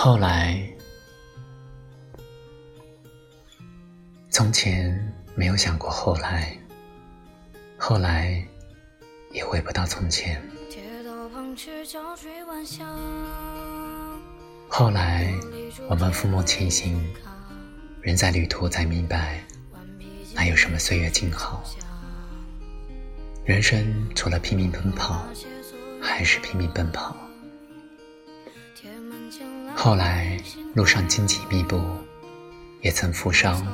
后来，从前没有想过后来，后来也回不到从前。后来，我们抚摸前行，人在旅途才明白，哪有什么岁月静好。人生除了拼命奔跑，还是拼命奔跑。后来，路上荆棘密布，也曾负伤，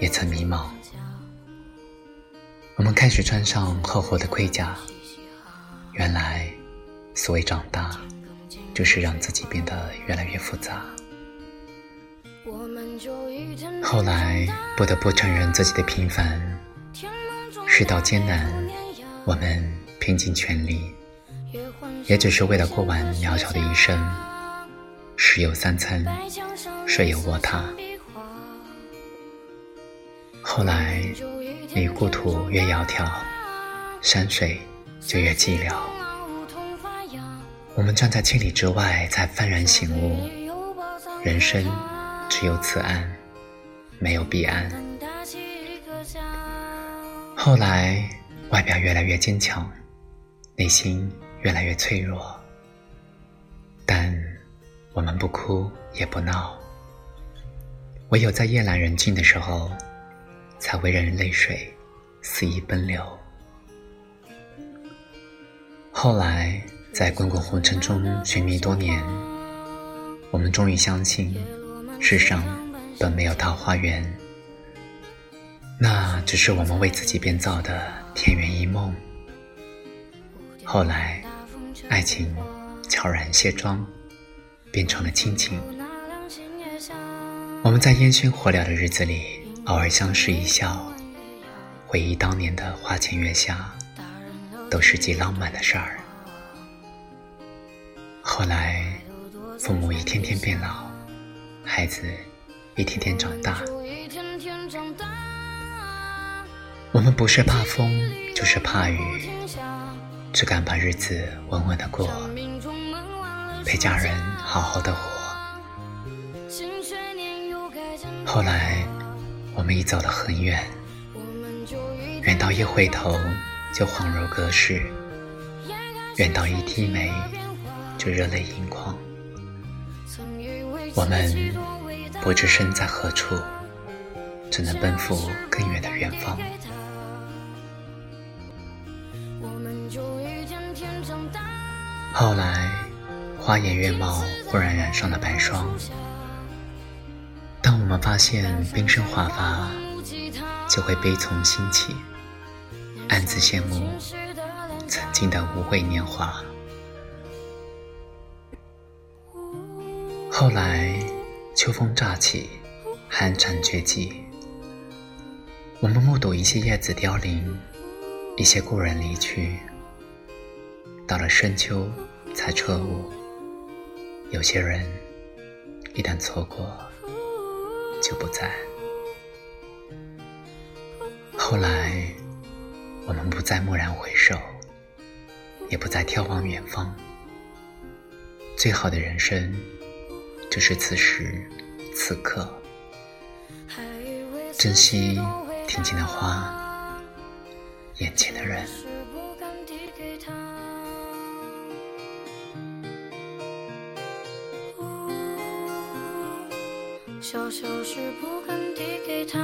也曾迷茫。我们开始穿上厚厚的盔甲。原来，所谓长大，就是让自己变得越来越复杂。后来，不得不承认自己的平凡。世道艰难，我们拼尽全力，也只是为了过完渺小的一生。食有三餐，睡有卧榻。后来，离故土越窈窕，山水就越寂寥。我们站在千里之外，才幡然醒悟：人生只有此岸，没有彼岸。后来，外表越来越坚强，内心越来越脆弱，但。我们不哭也不闹，唯有在夜阑人静的时候，才会任泪水肆意奔流。后来，在滚滚红尘中寻觅多年，我们终于相信，世上本没有桃花源，那只是我们为自己编造的田园一梦。后来，爱情悄然卸妆。变成了亲情。我们在烟熏火燎的日子里，偶尔相视一笑，回忆当年的花前月下，都是极浪漫的事儿。后来，父母一天天变老，孩子一天天长大，我们不是怕风，就是怕雨，只敢把日子稳稳的过。陪家人好好的活。后来，我们已走了很远，远到一回头就恍如隔世，远到一低眉就热泪盈眶。我们不知身在何处，只能奔赴更远的远方。后来。花颜月貌忽然染上了白霜。当我们发现冰生华发，就会悲从心起，暗自羡慕曾经的无悔年华。后来秋风乍起，寒蝉绝迹，我们目睹一些叶子凋零，一些故人离去。到了深秋，才彻悟。有些人一旦错过，就不在。后来，我们不再蓦然回首，也不再眺望远方。最好的人生，就是此时此刻，珍惜庭前的花，眼前的人。小小事，不肯递给他。